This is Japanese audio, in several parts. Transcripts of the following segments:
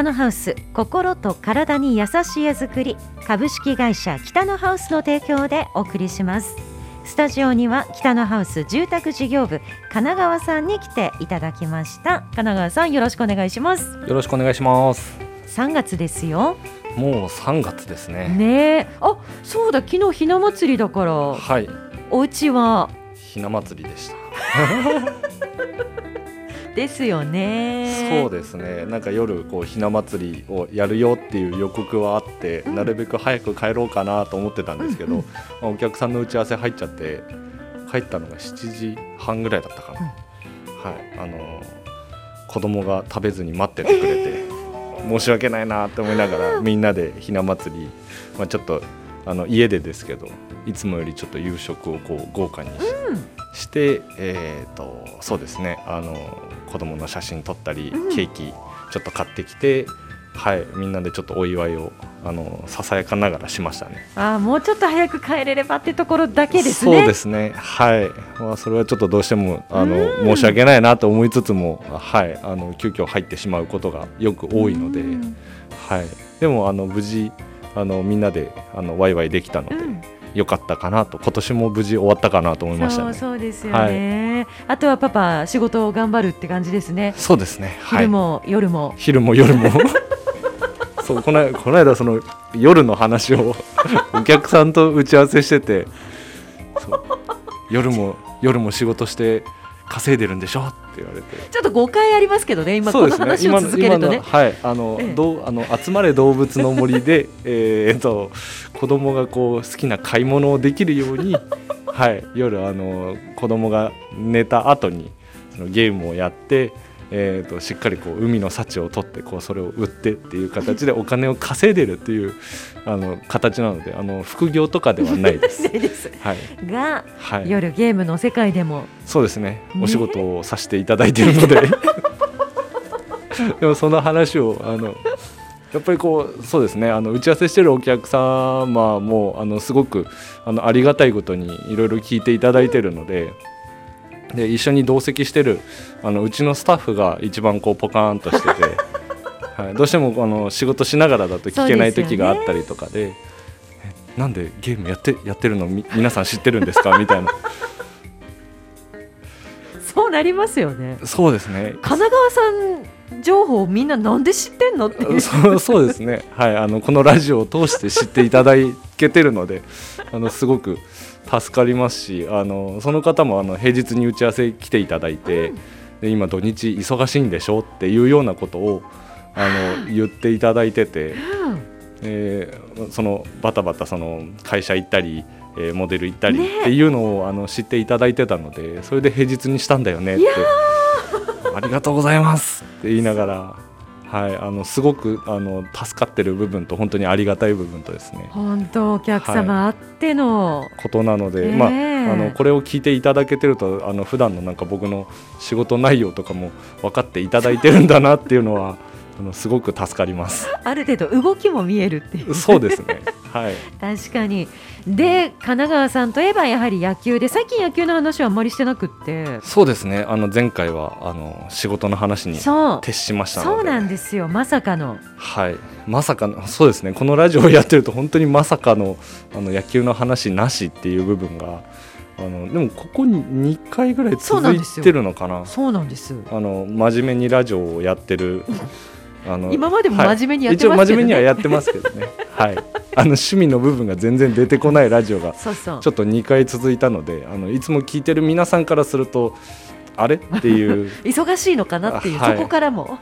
北のハウス心と体に優しい絵作り株式会社北のハウスの提供でお送りします。スタジオには北のハウス住宅事業部神奈川さんに来ていただきました。神奈川さんよろしくお願いします。よろしくお願いします。3月ですよ。もう3月ですね。ねあそうだ昨日ひな祭りだから。はい。お家は？ひな祭りでした ですよね。そうですね。なんか夜こうひな祭りをやるよっていう予告はあって、うん。なるべく早く帰ろうかなと思ってたんですけど、うん。まあお客さんの打ち合わせ入っちゃって帰ったのが7時半ぐらいだったかな、はい。あのー子供が食べずに待っててくれて、申し訳ないなって思いながらみんなでひな祭り、まあ、ちょっとあの家でですけどいつもよりちょっと夕食をこう豪華にし,、してえー、とそうですねあの子供の写真撮ったり、うんケーキちょっと買ってきて、はい、みんなでちょっとお祝いをあのささやかながらしましたね。あもうちょっと早く帰れればってところだけですねそうですね。はい。まあそれはちょっとどうしてもあのうん申し訳ないなと思いつつも、はい、あの急遽入ってしまうことがよく多いので、うんはい。でもあの無事あのみんなであのワイワイできたので、うんよかったかなと今年も無事終わったかなと思いましたそうね。そうですよね、あとはパパ仕事を頑張るって感じですねそうですね。はい昼。も夜も昼も夜も。そうこの間この間その夜の話をお客さんと打ち合わせしてて夜も夜も仕事して稼いでるんでしょって言われて。ちょっと誤解ありますけどね今この話を続けるとね。今のはいあの、ええ。どうあの集まれ動物の森で えーっと子供がこう好きな買い物をできるように はい夜あの子供が寝た後にそのゲームをやって。えー、としっかりこう海の幸を取ってこうそれを売ってっていう形でお金を稼いでるっていうあの形なのであの副業とかではないです。です。はい、が、はい、夜ゲームの世界でも。そうですね。ね。お仕事をさせていただいているので。でもその話をあのやっぱりこうそうですね。あの打ち合わせしてるお客様もあのすごくあのありがたいことにいろいろ聞いていただいてるのでで一緒に同席してるあのうちのスタッフが一番こうポカーンとしてて、はい、どうしてもあの仕事しながらだと聞けない時があったりとかで。えなんでゲームやってやってるの？み皆さん知ってるんですか？みたいな。そうなりますよね。そうですね。神奈川さん情報みんななんで知ってんのっていう。そう そうですね、はい、あのこのラジオを通して知っていただけてるのであのすごく助かりますしあのその方もあの平日に打ち合わせ来ていただいて、で今土日忙しいんでしょっていうようなことをあの言っていただいてて、えーそのバタバタその会社行ったり、えーモデル行ったりねっていうのをあの知っていただいてたのでそれで平日にしたんだよねってありがとうございますって言いながら、はい、あのすごくあの助かってる部分と本当にありがたい部分とですね。本当お客様あっての、ことなので、ねえ。まあ、あのこれを聞いていただけてるとあの普段のなんか僕の仕事内容とかも分かっていただいてるんだなっていうのはあのすごく助かります。ある程度動きも見えるっていう。そうですね、はい。確かに。で神奈川さんといえばやはり野球で最近野球の話はあんまりしてなくって。そうですね。あの前回はあの仕事の話にそう。徹しましたので。そうなんですよ。まさかの。はい、まさかのそうですね。このラジオをやってると本当にまさかのあの野球の話なしっていう部分があのでもここに2回ぐらい続いてるのかな。そうなんですあの真面目にラジオをやってるあの今までもはい。真面目にやってますけどね。一応真面目にはやってますけどね。はい。あの趣味の部分が全然出てこないラジオがちょっと2回続いたのであのいつも聞いてる皆さんからするとあれ？っていう。忙しいのかなっていう、はい。そこからも。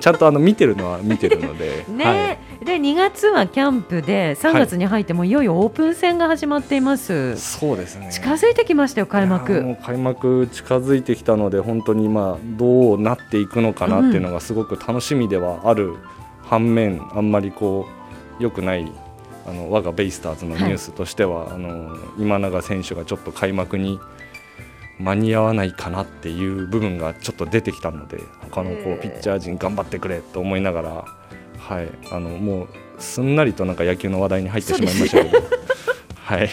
ちゃんとあの見てるのは見てるので、ね、はい。で2月はキャンプで3月に入ってもい。よいよオープン戦が始まっています、そうですね。近づいてきましたよ開幕。もう開幕近づいてきたので本当にまあどうなっていくのかなっていうのがすごく楽しみではある反面あんまりこう良くないあの我がベイスターズのニュースとしては、あの今永選手がちょっと開幕に間に合わないかなっていう部分がちょっと出てきたので他のこうピッチャー陣頑張ってくれと思いながら、はい、あのもうすんなりとなんか野球の話題に入ってしまいましたけど。はい。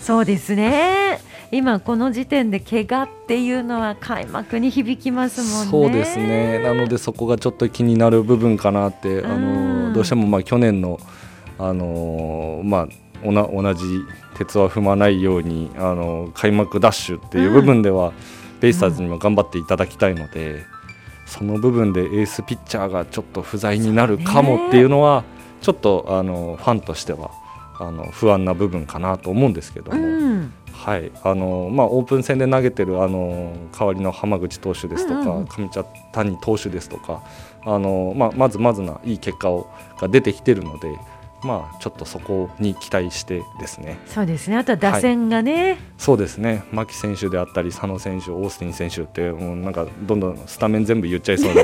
そうですね。今この時点で怪我っていうのは開幕に響きますもんね。そうですね。なのでそこがちょっと気になる部分かなって、あのどうしてもまあ去年の、あのまあ、同じ鉄は踏まないように、あの開幕ダッシュっていう部分では、ベイスターズにも頑張っていただきたいので、その部分でエースピッチャーがちょっと不在になるかもっていうのはちょっとあのファンとしてはあの不安な部分かなと思うんですけども、うん。はい。あのまあ、オープン戦で投げてるあの代わりの浜口投手ですとか、うんうん。上茶谷投手ですとかあの、まあ、まずまずないい結果をが出てきてるので、まあ、ちょっとそこに期待してですね。そうですね。あとは打線がね、そうですね。牧選手であったり佐野選手、オースティン選手ってもうなんかどんどんスタメン全部言っちゃいそうな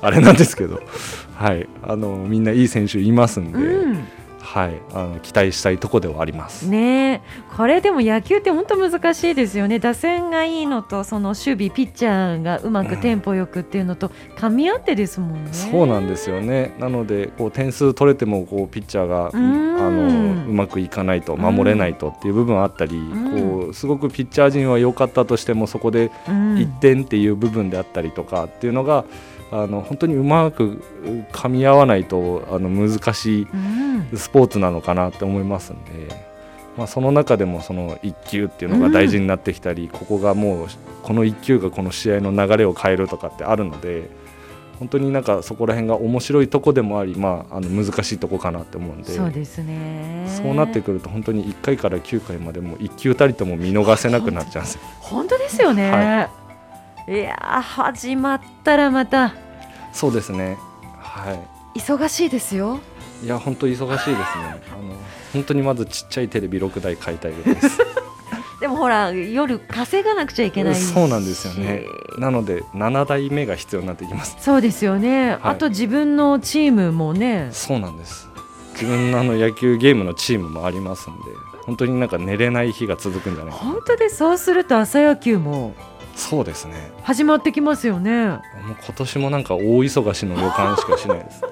あれなんですけど、はい、あのみんないい選手いますんで、うんはい、あの期待したいところではあります。ねえ。これでも野球って本当難しいですよね。打線がいいのとその守備ピッチャーがうまくテンポよくっていうのと噛み合ってですもんね。そうなんですよね。なのでこう点数取れてもこうピッチャーがあん。のうまくいかないと守れないとっていう部分あったり、ん。こうすごくピッチャー陣は良かったとしてもそこでうん。1点っていう部分であったりとかっていうのが、あの本当にうまく噛み合わないとあの難しいうんスポーツなのかなって思いますんで。まあ、その中でもその1球っていうのが大事になってきたり、ここがもうこの1球がこの試合の流れを変えるとかってあるので本当になんかそこら辺が面白いとこでもあり、まあ、あの難しいとこかなって思うんでそうですねそうなってくると本当に1回から9回までも1球たりとも見逃せなくなっちゃうんですよ。本当ですよね。、はいやー始まったらまたそうですねは忙しいですよ。い、いや本当忙しいですね。あの本当にまずちっちゃいテレビ6台買いたいぐらいです。でもほら夜稼がなくちゃいけないし。そうなんですよね。なので7台目が必要になってきます。そうですよね、あと自分のチームもね。そうなんです。自分のあの野球ゲームのチームもありますんで本当になんか寝れない日が続くんじゃないか。な本当でそうすると朝野球も。そうですね。始まってきますよね。もう今年もなんか大忙しの予感しかしないです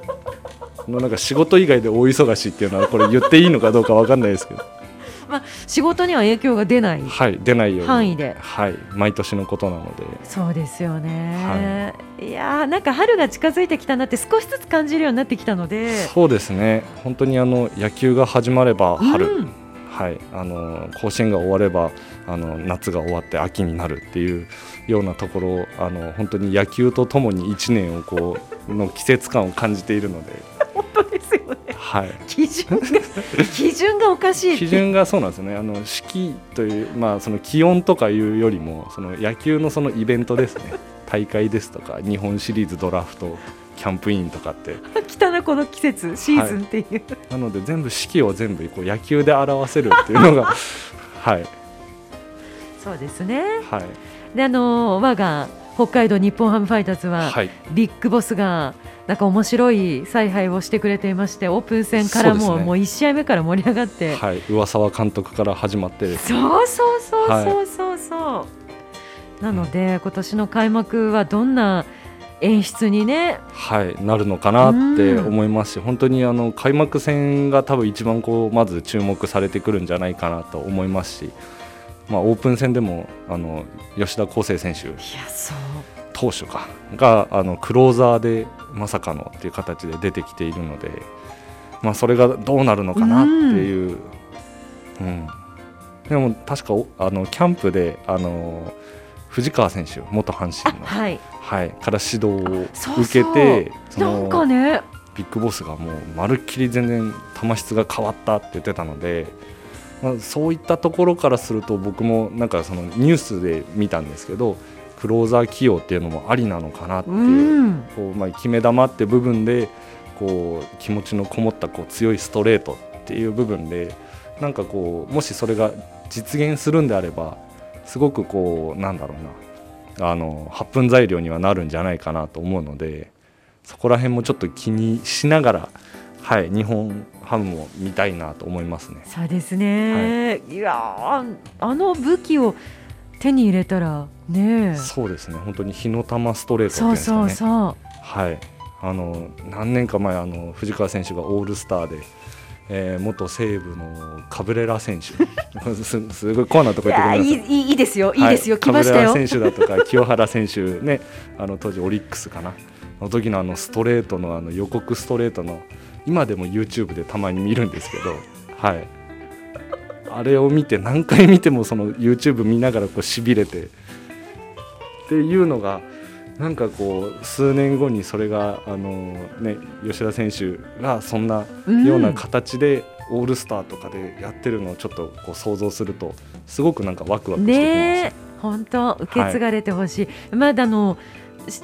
もうなんか仕事以外で大忙しっていうのはこれ言っていいのかどうかわかんないですけど。まあ仕事には影響が出ない。はい出ないように。範囲で。はい毎年のことなので。そうですよね、い、やーなんか春が近づいてきたなって少しずつ感じるようになってきたので。そうですね。本当にあの野球が始まれば春、うん。はい、あの甲子園が終わればあの夏が終わって秋になるっていうようなところをあの本当に野球とともに1年をこうの季節感を感じているので、はい、基準が基準がおかしい基準がそうなんですよね。あの四季という、まあ、その気温とかいうよりもその野球のそのイベントですね。大会ですとか日本シリーズドラフトキャンプインとかって。来たなこの季節シーズンっていう、なので全部四季を全部こう野球で表せるっていうのが はい。そうですね。はい。であの我が北海道日本ハムファイターズは、はい。ビッグボスがなんか面白い采配をしてくれていましてオープン戦からも,、そうね。もう1試合目から盛り上がって、はい。上沢監督から始まってそうそうそうはいそうそうそう、なので今年の開幕はどんな演出にねはい、なるのかなって思いますし、本当にあの開幕戦が多分一番こうまず注目されてくるんじゃないかなと思いますし、まあ、オープン戦でもあの吉田康生選手。投手か。があのクローザーでまさかのっていう形で出てきているので、まあ、それがどうなるのかなっていう、うん。でも確かおあのキャンプであの藤川選手元阪あ神の、はい。はい、から指導を受けてそのなんかね。ビッグボスがもうまるっきり全然球質が変わったって言ってたので、まあ、そういったところからすると僕もなんかそのニュースで見たんですけどクローザー起用っていうのもありなのかなっていう,、うん。こうまあ、決め球って部分でこう気持ちのこもったこう強いストレートっていう部分でなんかこうもしそれが実現するんであればすごくこうなんだろうなあの発奮材料にはなるんじゃないかなと思うのでそこら辺もちょっと気にしながら、はい、日本ハムも見たいなと思いますね。そうですね、い、やーあの武器を手に入れたらねそうですね。本当に火の玉ストレートっていうんですかね。そうそうそう。はい、あの何年か前あの藤川選手がオールスターでえー、元西武のカブレラ選手。すすごいコアなところ言っていやいいいいですよ。いいですよ、はい、来ましたよ。カブレラ選手だとか清原選手ね。あの当時オリックスかなの時のあのストレートのあの予告ストレートの今でも YouTube でたまに見るんですけど はい。あれを見て何回見てもその YouTube 見ながらこうしびれて。っていうのがなんかこう数年後にそれがあの、ね、吉田選手がそんなような形でオールスターとかでやってるのをちょっとこう想像するとすごくなんかワクワクしてきます。ね本当受け継がれてほしい、はい、まだあの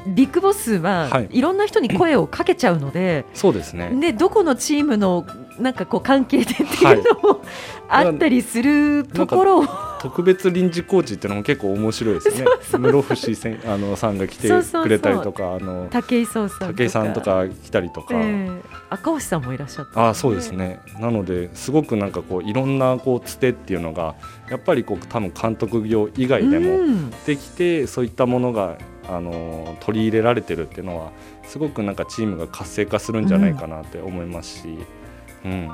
ビッグボスはい。ろんな人に声をかけちゃうので、そうですね。でどこのチームのなんかこう関係でっていうのも、あったりするところを。特別臨時コーチっていうのも結構面白いですね。室伏せんあのさんが来てくれたりとかあの武井壮さん武井さんとか来たりとか、えー、赤星さんもいらっしゃった、ね、あそうですね。なのですごくなんかこういろんなこうつてっていうのがやっぱりこう多分監督業以外でもできて、うん、そういったものがあの取り入れられてるっていうのはすごくなんかチームが活性化するんじゃないかなって思いますし、うん、うん、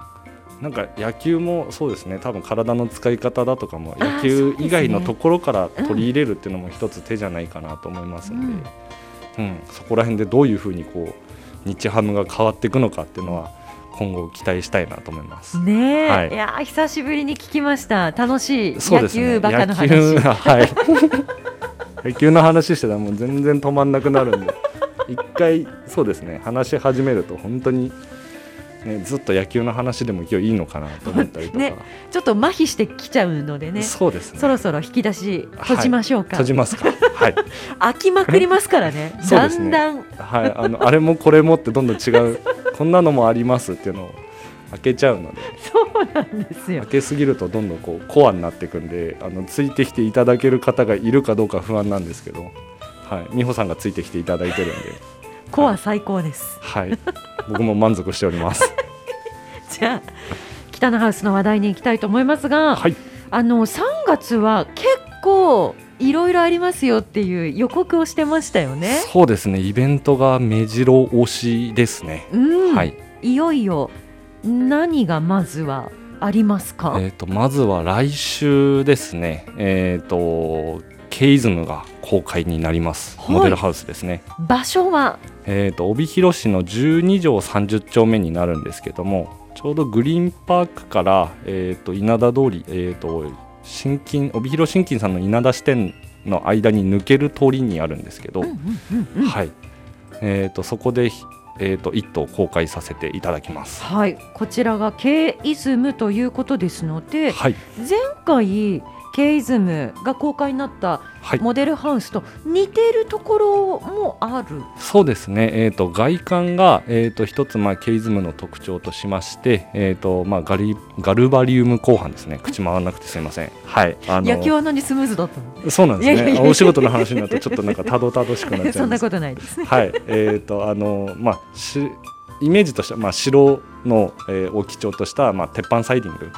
なんか野球もそうですね。多分体の使い方だとかも野球以外のところから取り入れるっていうのも一つ手じゃないかなと思いますので、うん、うん、そこら辺でどういうふうにこう日ハムが変わっていくのかっていうのは今後期待したいなと思います。ねはい、いや久しぶりに聞きました。楽しい。野球バカの話。ね、はい 野球の話してたらもう全然止まんなくなるんで。一回そうですね。話し始めると本当に、ね、ずっと野球の話でも今日いいのかなと思ったりとか、ね、ちょっと麻痺してきちゃうのでね。そうですね。そろそろ引き出し閉じましょうか、はい、閉じますか。はい。飽きまくりますから ね。だんだん、はい。あのあれもこれもってどんどん違う。こんなのもありますっていうのを開けちゃうので。そうなんですよ。開けすぎるとどんどんこうコアになっていくんであのついてきていただける方がいるかどうか不安なんですけど、はい、美穂さんがついてきていただいてるんで。コア最高です、はい、はい、僕も満足しております。じゃあ北のハウスの話題に行きたいと思いますが、はい、あの3月は結構いろいろありますよっていう予告をしてましたよね。そうですね。イベントが目白押しですね。うん、はい。いよいよ何がまずはありますか、えーと、まずは来週ですね、えーと、ケイズムが公開になります、はい、モデルハウスですね。場所は、えーと、帯広市の12条30丁目になるんですけどもちょうどグリーンパークから、えー、と稲田通り、えー、と新金帯広新金さんの稲田支店の間に抜ける通りにあるんですけど、はい。えー、とそこでえーと、一頭公開させていただきます。はい、こちらが K イズムということですので、はい、前回 K イズムが公開になったモデルハウスと似ているところもある、はい、そうですね、えーと、外観が、えーと、一つ、まあ、ケイズムの特徴としまして、えーとまあ、ガリガルバリウム後半ですね。口回らなくてすみません、はい、あの野球は何スムーズだったのそうなんですね。お仕事の話になるとちょっとなんかたどたどしくなっちゃう そんなことないです、はい。えーとあのまあ、しイメージとしては、まあ、城の、えー、を基調とした、まあ、鉄板サイディング、うん、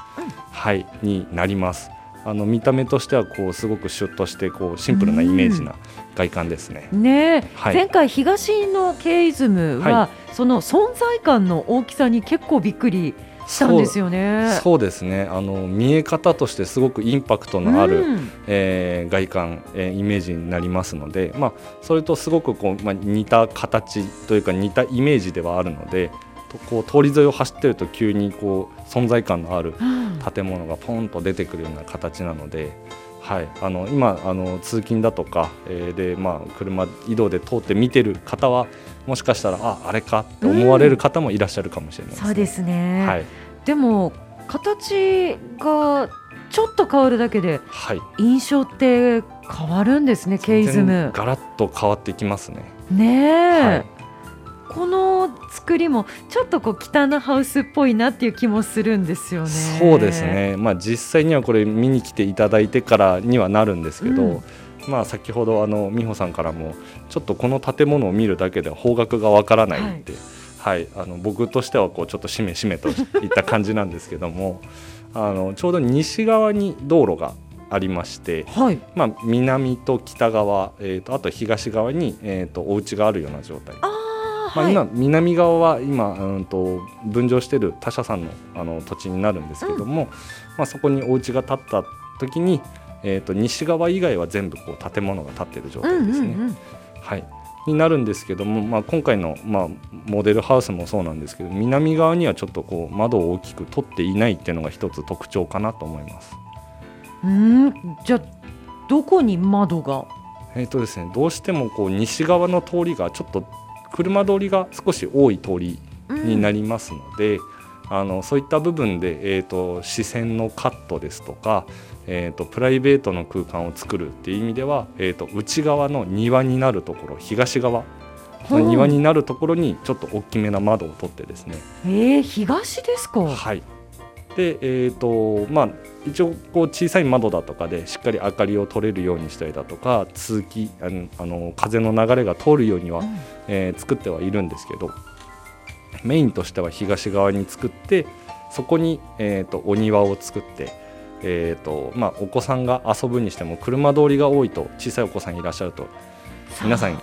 はい、になります。あの見た目としてはこうすごくシュッとしてこうシンプルなイメージな外観ですね。ね、はい、前回東のケイズムは、はい、その存在感の大きさに結構びっくりしたんですよね。そうですね。あの見え方としてすごくインパクトのある、うん、えー、外観、えー、イメージになりますので、まあそれとすごくこうまあ似た形というか似たイメージではあるので。こう通り沿いを走ってると急にこう存在感のある建物がポンと出てくるような形なので、はい、あの今あの通勤だとか、えー、でまあ、車移動で通って見てる方はもしかしたらああれか？って思われる方もいらっしゃるかもしれないですね。そうですね、はい、でも形がちょっと変わるだけで、はい、印象って変わるんですね、ケイズム。ガラッと変わってきますね。ねえ、はいこの作りもちょっとこう北のハウスっぽいなっていう気もするんですよね。そうですね。まあ実際にはこれ見に来ていただいてからにはなるんですけど、うん、まあ先ほどあの美穂さんからもちょっとこの建物を見るだけで方角がわからないって、はい、はい、あの僕としてはこうちょっとしめしめといった感じなんですけども、あのちょうど西側に道路がありまして、はい、まあ南と北側、えーと、あと東側にえっ、ー、とお家があるような状態。あまあ、はい今南側は今うんと分譲している他社さんのあの土地になるんですけども、まあ、そこにお家が建った時に、えー、と西側以外は全部こう建物が建っている状態ですね。うん。はい、になるんですけども、まあ、今回の、まあ、モデルハウスもそうなんですけど南側にはちょっとこう窓を大きく取っていないっていうのが一つ特徴かなと思います。うん。じゃあどこに窓が？えーとですね、どうしてもこう西側の通りがちょっと車通りが少し多い通りになりますので、あのそういった部分で、えー、と視線のカットですとか、えー、とプライベートの空間を作るっていう意味では、えー、と内側の庭になるところ東側の庭になるところにちょっと大きめな窓を取ってですね、えー、東ですか？はいでえーとまあ、一応こう小さい窓だとかでしっかり明かりを取れるようにしたりだとか通気あのあの風の流れが通るようには、うん。えー作ってはいるんですけどメインとしては東側に作ってそこに、えー、とお庭を作って、えーとまあ、お子さんが遊ぶにしても車通りが多いと小さいお子さんいらっしゃると皆さん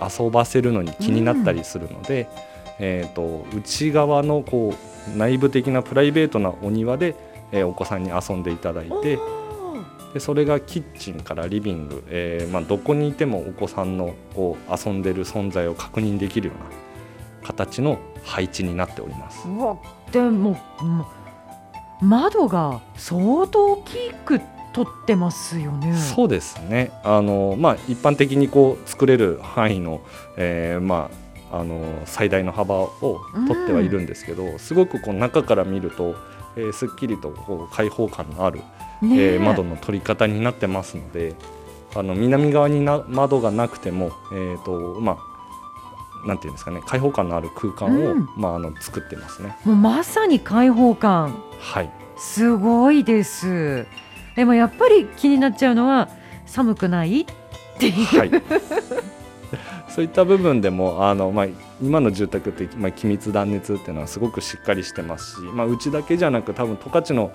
遊ばせるのに気になったりするので、えー、と内側のこう内部的なプライベートなお庭で、えーお子さんに遊んでいただいてでそれがキッチンからリビング、えーまあ、どこにいてもお子さんのこう遊んでる存在を確認できるような形の配置になっております。でもま窓が相当大きく取ってますよね。そうですねあの、まあ、一般的にこう作れる範囲の,、えーまあ、あの最大の幅を取ってはいるんですけど、すごくこう中から見ると、えーすっきりとこう開放感のある、ねええー窓の取り方になってますのであの南側にな窓がなくても、えーとまあ、なんていうんですかね開放感のある空間を、うんまあ、あの作ってますね。もうまさに開放感はいすごいです。でもやっぱり気になっちゃうのは寒くないっていう。はい、そういった部分でもあの、まあ、今の住宅って、まあ、気密断熱っていうのはすごくしっかりしてますし、まあ、うちだけじゃなく多分十勝の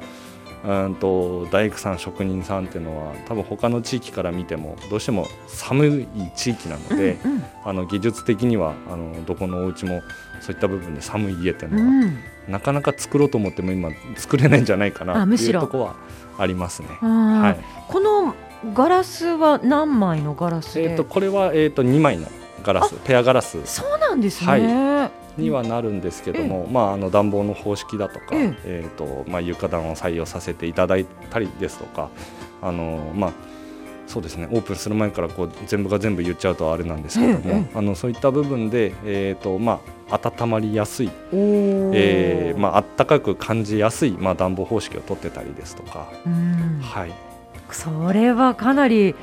うんと大工さん職人さんっていうのは多分他の地域から見てもどうしても寒い地域なので、うんうん。あの技術的にはあのどこのお家もそういった部分で寒い家っていうのは、うんなかなか作ろうと思っても今作れないんじゃないかなってあむしろ。いうところはありますね。はい。このガラスは何枚のガラスで、えー、とこれは、えー、と2枚のガラスペアガラス。そうなんですね。はい。にはなるんですけども、まあ、あの暖房の方式だとか、ええ。ーとまあ、床暖を採用させていただいたりですとかあの、まあ、そうですねオープンする前からこう全部が全部言っちゃうとあれなんですけども、ええ。あのそういった部分で、えーとまあ、温まりやすい、えーまあ暖かく感じやすい、まあ、暖房方式を取ってたりですとか、うん。はい、それはかなり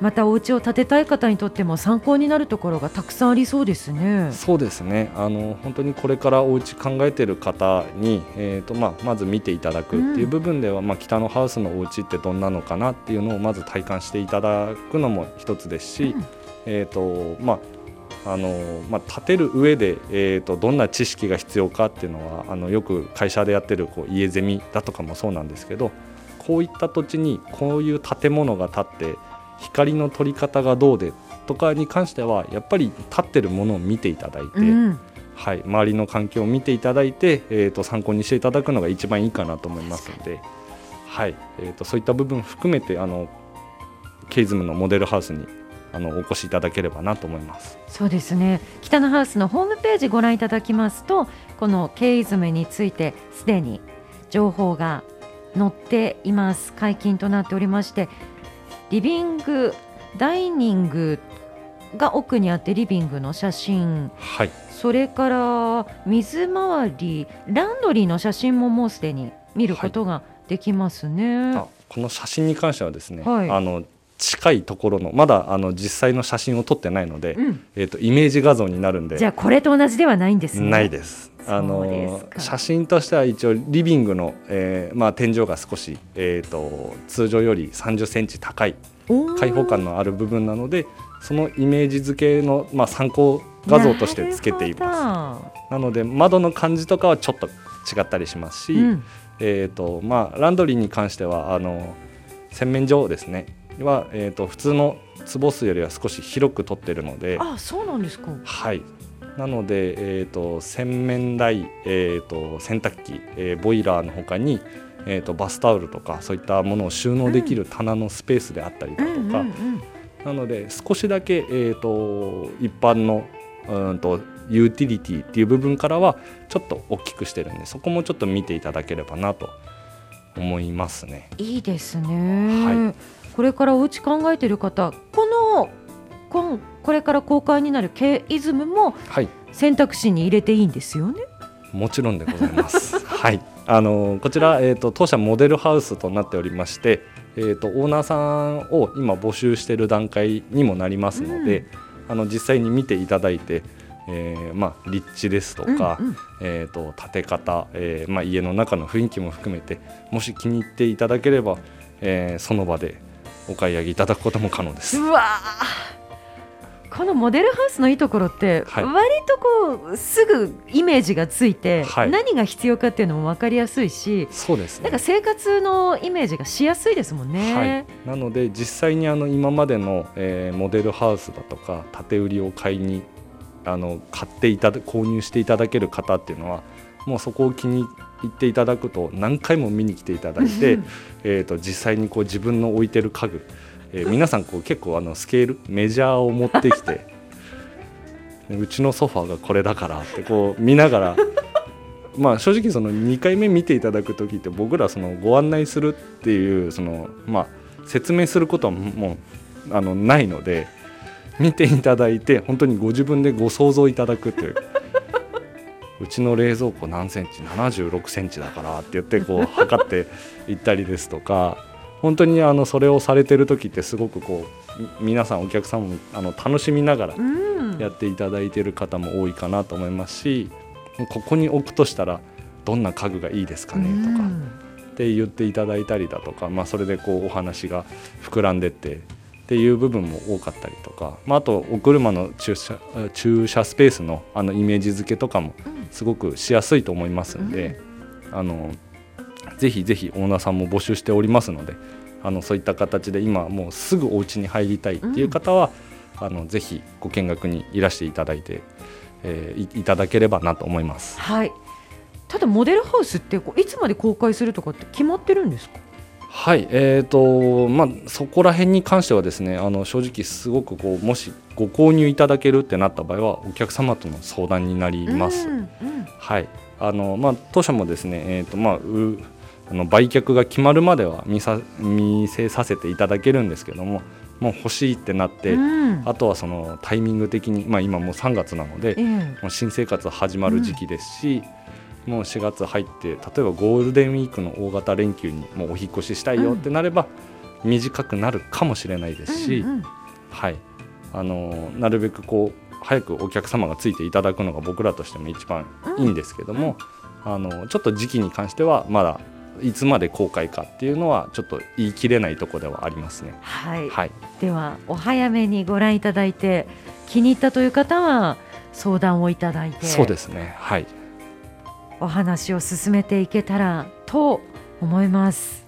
またお家を建てたい方にとっても参考になるところがたくさんありそうですね。そうですね。あの本当にこれからお家考えている方に、えーとまあ、まず見ていただくっていう部分では、まあ、北のハウスのお家ってどんなのかなっていうのをまず体感していただくのも一つですし、うん。えーとまああのまあ、建てる上で、えー、とどんな知識が必要かっていうのはあのよく会社でやってるこう家ゼミだとかもそうなんですけどこういった土地にこういう建物が建って光の取り方がどうでとかに関してはやっぱり立ってるものを見ていただいて、うん。はい、周りの環境を見ていただいて、えー、と参考にしていただくのが一番いいかなと思いますので、はいえー、とそういった部分含めてあのケイズムのモデルハウスにあのお越しいただければなと思います。そうですね。北のハウスのホームページご覧いただきますとこのケイズムについてすでに情報が載っています。解禁となっておりましてリビングダイニングが奥にあってリビングの写真。はい、それから水回りランドリーの写真ももうすでに見ることができますね。あこの写真に関してはですね、はい。あの近いところのまだあの実際の写真を撮ってないので、うん、えー、とイメージ画像になるんでじゃあこれと同じではないんですね。ないです。あのか写真としては一応リビングの、えーまあ、天井が少し、えー、と通常より30センチ高い開放感のある部分なのでそのイメージ付けの、まあ、参考画像としてつけていますす。なので窓の感じとかはちょっと違ったりしますし、うんえーとまあ、ランドリーに関してはあの洗面所ですねは、えー、と普通の壺数よりは少し広く取ってるので、あそうなんですか。はい。なので、えーと、洗面台、えーと、洗濯機、えー、ボイラーのほかに、えーと、バスタオルとかそういったものを収納できる棚のスペースであったりだとか、なので少しだけ、えー、と一般のうんとユーティリティっていう部分からはちょっと大きくしてるんでそこもちょっと見ていただければなと思いますね。いいですね、はい、これからお家考えてる方このここれから公開になる K イズムも選択肢に入れていいんですよね？もちろんでございます。はい、あのこちら、えーと、当社モデルハウスとなっておりまして、えーと、オーナーさんを今募集している段階にもなりますので、うん、あの実際に見ていただいて、えーまあ、立地ですとか、うんうん、えーと、建て方、えーまあ、家の中の雰囲気も含めてもし気に入っていただければ、えー、その場でお買い上げいただくことも可能です。うわこのモデルハウスのいいところって、はい、割とこうすぐイメージがついて、はい、何が必要かっていうのも分かりやすいしそうです、ね、なんか生活のイメージがしやすいですもんね。はい、なので実際にあの今までの、えー、モデルハウスだとか建て売りを買いにあの買っていただ購入していただける方っていうのはもうそこを気に入っていただくと何回も見に来ていただいてえと実際にこう自分の置いてる家具、えー、皆さんこう結構あのスケールメジャーを持ってきて うちのソファーがこれだからってこう見ながら まあ正直その2回目見ていただく時って僕らそのご案内するっていうそのまあ説明することはもうあのないので見ていただいて本当にご自分でご想像いただくといううちの冷蔵庫何センチ？76センチだからって言ってこう 測っていったりですとか本当にあのそれをされてる時ってすごくこう皆さんお客さんもあの楽しみながらやっていただいてる方も多いかなと思いますしここに置くとしたらどんな家具がいいですかねとかって言っていただいたりだとか、まあ、それでこうお話が膨らんでってっていう部分も多かったりとか、まあ、あとお車の駐車駐車スペースのあのイメージ付けとかもすごくしやすいと思いますんで、うん、あのぜひぜひオーナーさんも募集しておりますのであのそういった形で今もうすぐお家に入りたいっていう方は、うん、あのぜひご見学にいらしていただいて、えー、いただければなと思います。はい。ただモデルハウスっていつまで公開するとかって決まってるんですか？はいえーとまあ、そこら辺に関してはですねあの正直すごくこうもしご購入いただけるってなった場合はお客様との相談になります。うんうん、はいあのまあ、当社もですね、えーとまあ、うあの売却が決まるまでは見さ見せさせていただけるんですけどももう欲しいってなって、うん、あとはそのタイミング的に、まあ、今もう3月なので、うん、もう新生活始まる時期ですし、うんもう4月入って例えばゴールデンウィークの大型連休にもうお引越ししたいよってなれば、短くなるかもしれないですし、うんうん、はい、あのなるべくこう早くお客様がついていただくのが僕らとしても一番いいんですけども、うん、あのちょっと時期に関してはまだいつまで公開かっていうのはちょっと言い切れないところではありますね。はい、はい、ではお早めにご覧いただいて気に入ったという方は相談をいただいて。そうですね。はいお話を進めていけたらと思います。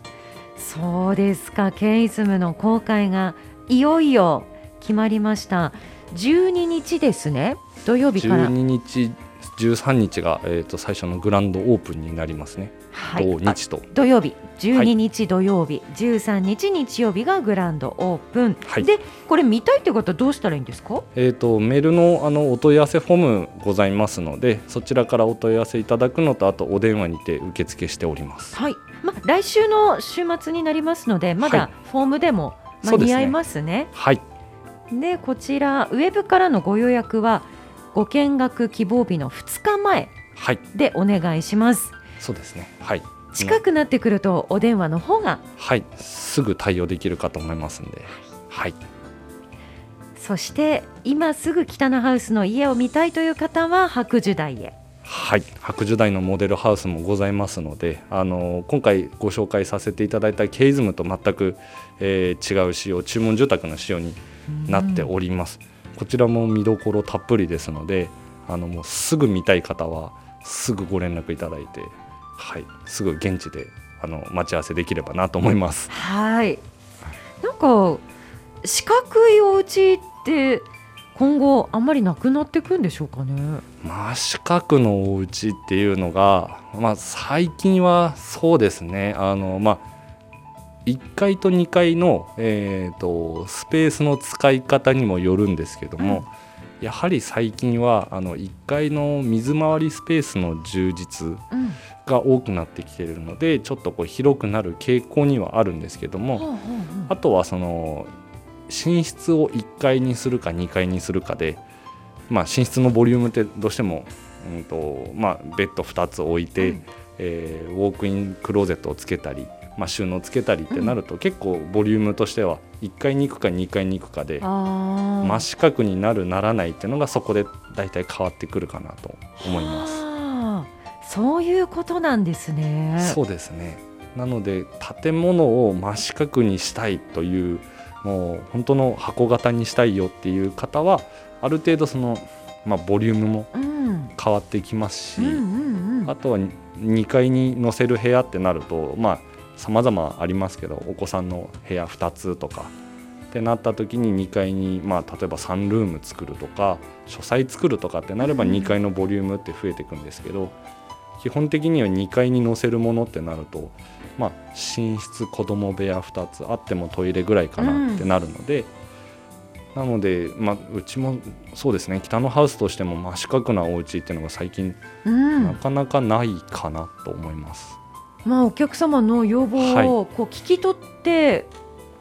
そうですか。ケイズムの公開がいよいよ決まりました。12日ですね。土曜日から。12日13日が、えーと、最初のグランドオープンになりますね、はい、土日と。土曜日。12日土曜日、はい、13日日曜日がグランドオープン、はい、でこれ見たいという方どうしたらいいんですか、えーと、メールのあのお問い合わせフォームございますのでそちらからお問い合わせいただくのとあとお電話にて受付しております。はい。まあ、来週の週末になりますのでまだフォームでも間に合いますね。はい、でこちらウェブからのご予約はご見学希望日の2日前でお願いします。はい、そうですね。はい。近くなってくるとお電話の方がはいすぐ対応できるかと思いますんで、はい。そして今すぐ北のハウスの家を見たいという方は白樹台へ。はい白樹台のモデルハウスもございますのであの今回ご紹介させていただいたケイズムと全く、えー、違う仕様注文住宅の仕様になっております。こちらも見どころたっぷりですのであのもうすぐ見たい方はすぐご連絡いただいて、はい、すぐ現地であの待ち合わせできればなと思います。はいなんか四角いお家って今後あんまりなくなっていくんでしょうかね？真四角のお家っていうのが、まあ、最近はそうですねあの、まあ、1階と2階の、えーと、スペースの使い方にもよるんですけども、うん、やはり最近はあの1階の水回りスペースの充実が多くなってきているので、うん、ちょっとこう広くなる傾向にはあるんですけども、うんうんう。ん、あとはその寝室を1階にするか2階にするかで、まあ、寝室のボリュームってどうしても、うんとまあ、ベッド2つ置いて、うん、えー、ウォークインクローゼットをつけたりまあ、収納つけたりってなると、結構ボリュームとしては1階に行くか2階に行くかで真四角になるならないっていうのがそこで大体変わってくるかなと思います。そういうことなんですね。そうですね。なので建物を真四角にしたいというもう本当の箱型にしたいよっていう方はある程度その、まあ、ボリュームも変わってきますし、あとは2階に載せる部屋ってなるとまあ様々ありますけどお子さんの部屋2つとかってなった時に2階に、まあ、例えばサンルーム作るとか書斎作るとかってなれば2階のボリュームって増えていくんですけど基本的には2階に載せるものってなると、まあ、寝室子供部屋2つあってもトイレぐらいかなってなるので。なので、まあ、うちもそうですね北のハウスとしても真四角なお家っていうのが最近、なかなかないかなと思います。まあ、お客様の要望をこう聞き取って、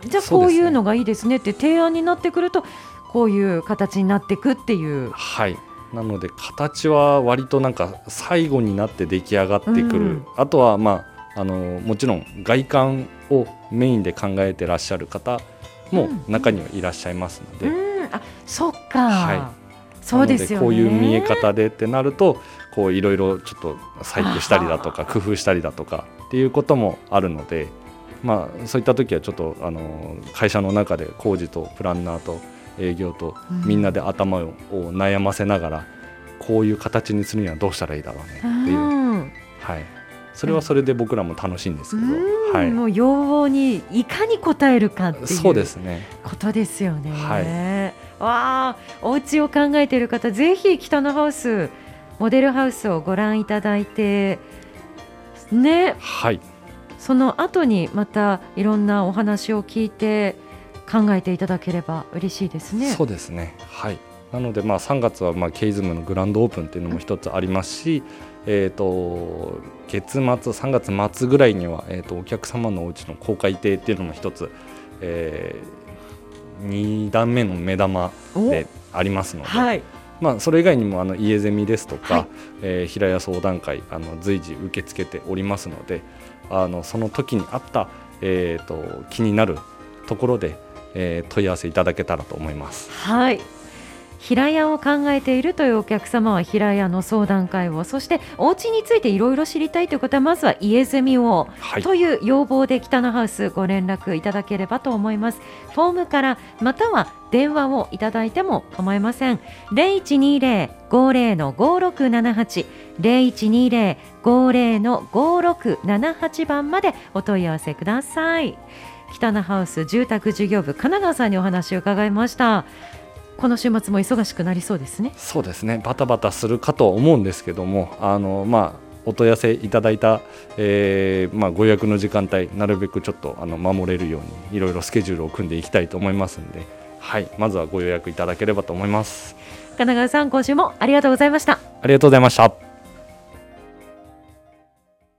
はい、じゃあこういうのがいいですねって提案になってくるとこういう形になっていくっていう。はい。なので形は割となんか最後になって出来上がってくる、うん、あとはまああのもちろん外観をメインで考えてらっしゃる方も中にはいらっしゃいますので、うん。うん、あそっか、はい、そうですよ、ね、こういう見え方でってなるとこういろいろちょっと細工したりだとか工夫したりだとかっていうこともあるので、まあ、そういった時はちょっとあの会社の中で工事とプランナーと営業とみんなで頭を悩ませながら、こういう形にするにはどうしたらいいだろうねっていう、はい、それはそれで僕らも楽しいんですけど、はい、もう要望にいかに応えるかっていうそうですね。ことですよね。はい、わあお家を考えている方ぜひ北のハウスモデルハウスをご覧いただいてね、はい、その後にまたいろんなお話を聞いて考えていただければ嬉しいですね。そうですね。はい。なので、まあ、3月はまあケイズムのグランドオープンっていうのも一つありますし、えーと、月末3月末ぐらいには、えーと、お客様のお家の公開亭っていうのも一つ、えー、2段目の目玉でありますので、はい、まあ、それ以外にもあの家ゼミですとか、はい、えー、平屋相談会あの随時受け付けておりますのであのその時にあった、えーと、気になるところで、えー、問い合わせいただけたらと思います。はい平屋を考えているというお客様は平屋の相談会をそしてお家についていろいろ知りたいという方はまずは家ゼミを、はい、という要望で北のハウスご連絡いただければと思います。フォームからまたは電話をいただいても構いません。0120-50の5678 0120-50の5678番までお問い合わせください。北のハウス住宅事業部神奈川さんにお話を伺いましたこの週末も忙しくなりそうですね。そうですね。バタバタするかとは思うんですけども、あのまあお問い合わせいただいた、えー、まあ、ご予約の時間帯なるべくちょっとあの守れるようにいろいろスケジュールを組んでいきたいと思いますので、はい、まずはご予約いただければと思います。神奈川さん今週もありがとうございました。ありがとうございました。